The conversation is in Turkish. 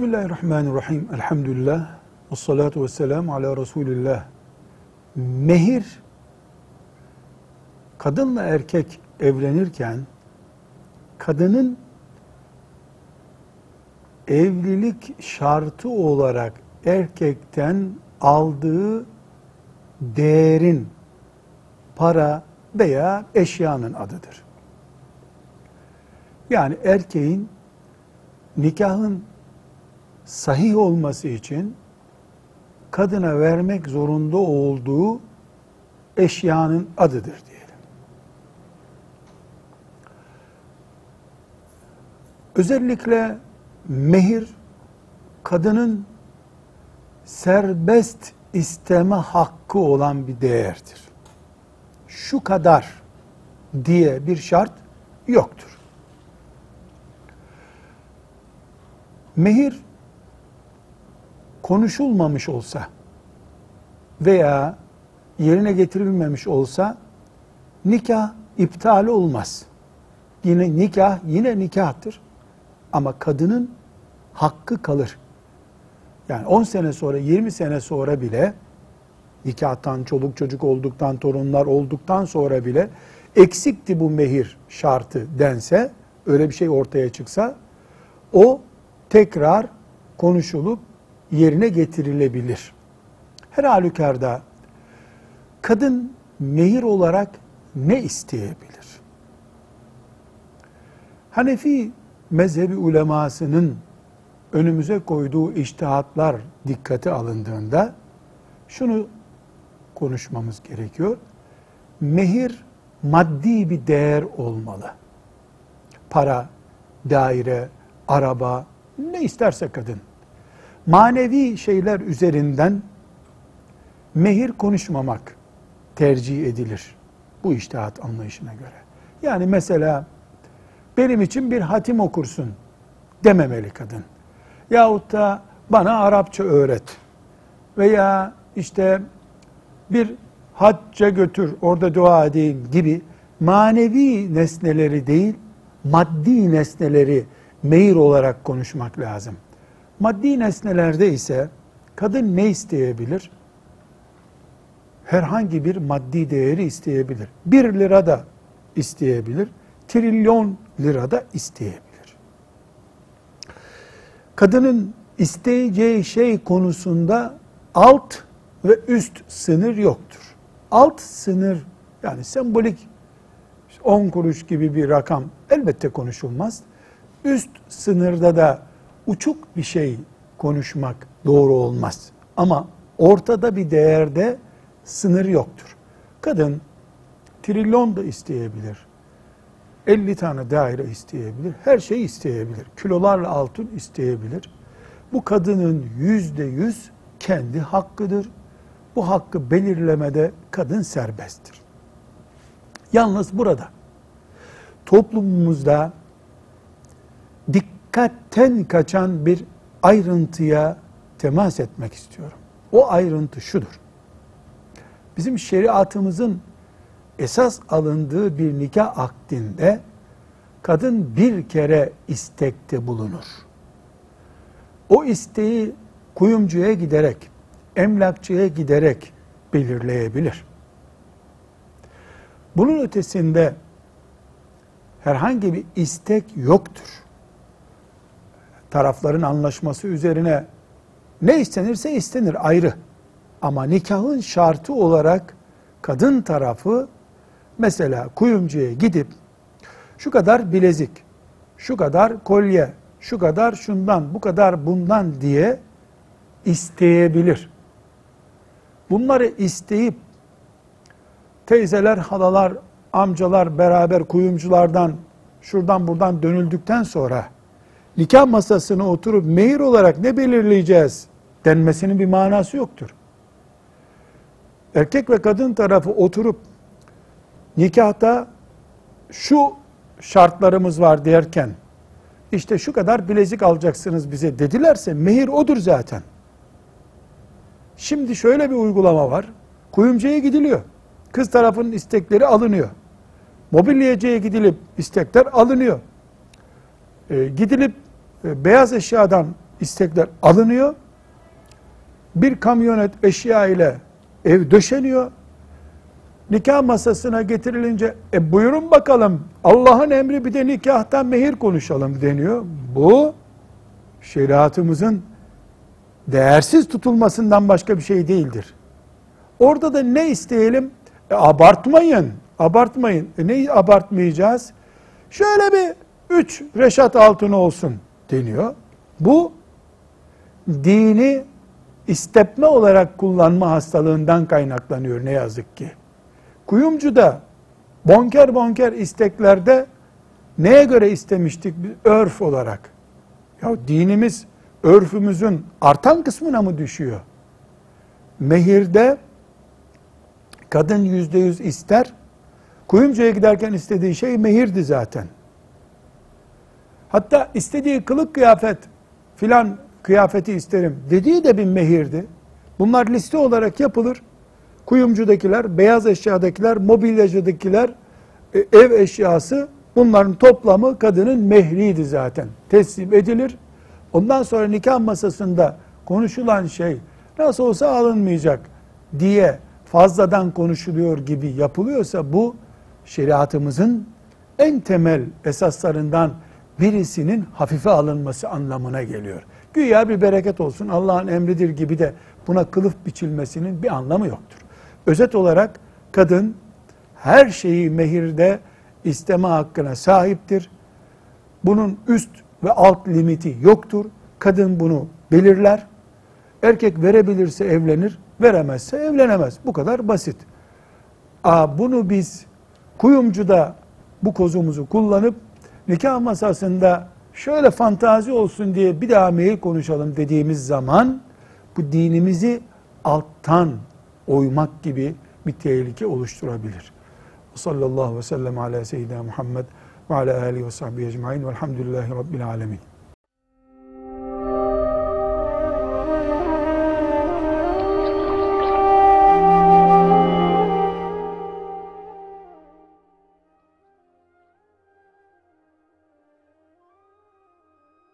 Bismillahirrahmanirrahim. Elhamdülillah. Ve salatu ve selamu ala Resulillah. Mehir, kadınla erkek evlenirken, kadının evlilik şartı olarak erkekten aldığı değerin para veya eşyanın adıdır. Yani erkeğin nikahın sahih olması için kadına vermek zorunda olduğu eşyanın adıdır diyelim. Özellikle mehir kadının serbest isteme hakkı olan bir değerdir. Şu kadar diye bir şart yoktur. Mehir konuşulmamış olsa veya yerine getirilmemiş olsa nikah iptal olmaz. Yine nikah yine nikahtır. Ama kadının hakkı kalır. Yani 10 sene sonra, 20 sene sonra bile nikahtan, çoluk çocuk olduktan, torunlar olduktan sonra bile eksikti bu mehir şartı dense, öyle bir şey ortaya çıksa o tekrar konuşulup yerine getirilebilir. Her halükarda kadın mehir olarak ne isteyebilir? Hanefi mezhebi ulemasının önümüze koyduğu iştihatlar dikkate alındığında şunu konuşmamız gerekiyor. Mehir maddi bir değer olmalı. Para, daire, araba, ne isterse kadın. Manevi şeyler üzerinden mehir konuşmamak tercih edilir. Bu iştihat anlayışına göre. Yani mesela benim için bir hatim okursun dememeli kadın. Yahut da bana Arapça öğret. Veya işte bir hacca götür, orada dua edeyim gibi manevi nesneleri değil, maddi nesneleri meyir olarak konuşmak lazım. Maddi nesnelerde ise kadın ne isteyebilir? Herhangi bir maddi değeri isteyebilir. Bir lira da isteyebilir, trilyon lira da isteyebilir. Kadının isteyeceği şey konusunda alt ve üst sınır yoktur. Alt sınır yani sembolik 10 kuruş gibi bir rakam elbette konuşulmaz. Üst sınırda da uçuk bir şey konuşmak doğru olmaz. Ama ortada bir değerde sınır yoktur. Kadın trilyon da isteyebilir. 50 tane daire isteyebilir. Her şeyi isteyebilir. Kilolarla altın isteyebilir. Bu kadının yüzde yüz kendi hakkıdır. Bu hakkı belirlemede kadın serbesttir. Yalnız burada toplumumuzda dikkatten kaçan bir ayrıntıya temas etmek istiyorum. O ayrıntı şudur. Bizim şeriatımızın esas alındığı bir nikah akdinde kadın bir kere istekte bulunur. O isteği kuyumcuya giderek, emlakçıya giderek belirleyebilir. Bunun ötesinde herhangi bir istek yoktur. Tarafların anlaşması üzerine ne istenirse istenir ayrı. Ama nikahın şartı olarak kadın tarafı mesela kuyumcuya gidip şu kadar bilezik, şu kadar kolye, şu kadar şundan, bu kadar bundan diye isteyebilir. Bunları isteyip teyzeler, halalar, amcalar beraber kuyumculardan şuradan buradan dönüldükten sonra nikah masasına oturup mehir olarak ne belirleyeceğiz denmesinin bir manası yoktur. Erkek ve kadın tarafı oturup nikahta şu şartlarımız var derken işte şu kadar bilezik alacaksınız bize dedilerse mehir odur zaten. Şimdi şöyle bir uygulama var. Kuyumcuya gidiliyor. Kız tarafının istekleri alınıyor. Mobilyacıya gidilip istekler alınıyor. E, gidilip e, beyaz eşyadan istekler alınıyor. Bir kamyonet eşya ile ev döşeniyor. Nikah masasına getirilince e buyurun bakalım Allah'ın emri bir de nikahtan mehir konuşalım deniyor. Bu şeriatımızın değersiz tutulmasından başka bir şey değildir. Orada da ne isteyelim? E, abartmayın, abartmayın. E, neyi abartmayacağız? Şöyle bir üç reşat altın olsun deniyor. Bu dini istepme olarak kullanma hastalığından kaynaklanıyor ne yazık ki. Kuyumcu da bonker bonker isteklerde neye göre istemiştik? Örf olarak. Ya dinimiz örfümüzün artan kısmına mı düşüyor? Mehirde kadın yüzde yüz ister. Kuyumcuya giderken istediği şey mehirdi zaten. Hatta istediği kılık kıyafet filan kıyafeti isterim dediği de bir mehirdi. Bunlar liste olarak yapılır. Kuyumcudakiler, beyaz eşyadakiler, mobilyacıdakiler, e, ev eşyası bunların toplamı kadının mehriydi zaten. Teslim edilir. Ondan sonra nikah masasında konuşulan şey nasıl olsa alınmayacak diye fazladan konuşuluyor gibi yapılıyorsa bu şeriatımızın en temel esaslarından birisinin hafife alınması anlamına geliyor. Güya bir bereket olsun Allah'ın emridir gibi de buna kılıf biçilmesinin bir anlamı yoktur. Özet olarak kadın her şeyi mehirde isteme hakkına sahiptir. Bunun üst ve alt limiti yoktur. Kadın bunu belirler. Erkek verebilirse evlenir, veremezse evlenemez. Bu kadar basit. Aa, bunu biz kuyumcuda bu kozumuzu kullanıp nikah masasında şöyle fantazi olsun diye bir daha meyil konuşalım dediğimiz zaman bu dinimizi alttan oymak gibi bir tehlike oluşturabilir. Sallallahu aleyhi ve sellem ala seyyidina Muhammed ve ala alihi ve sahbihi ecmain velhamdülillahi rabbil alemin.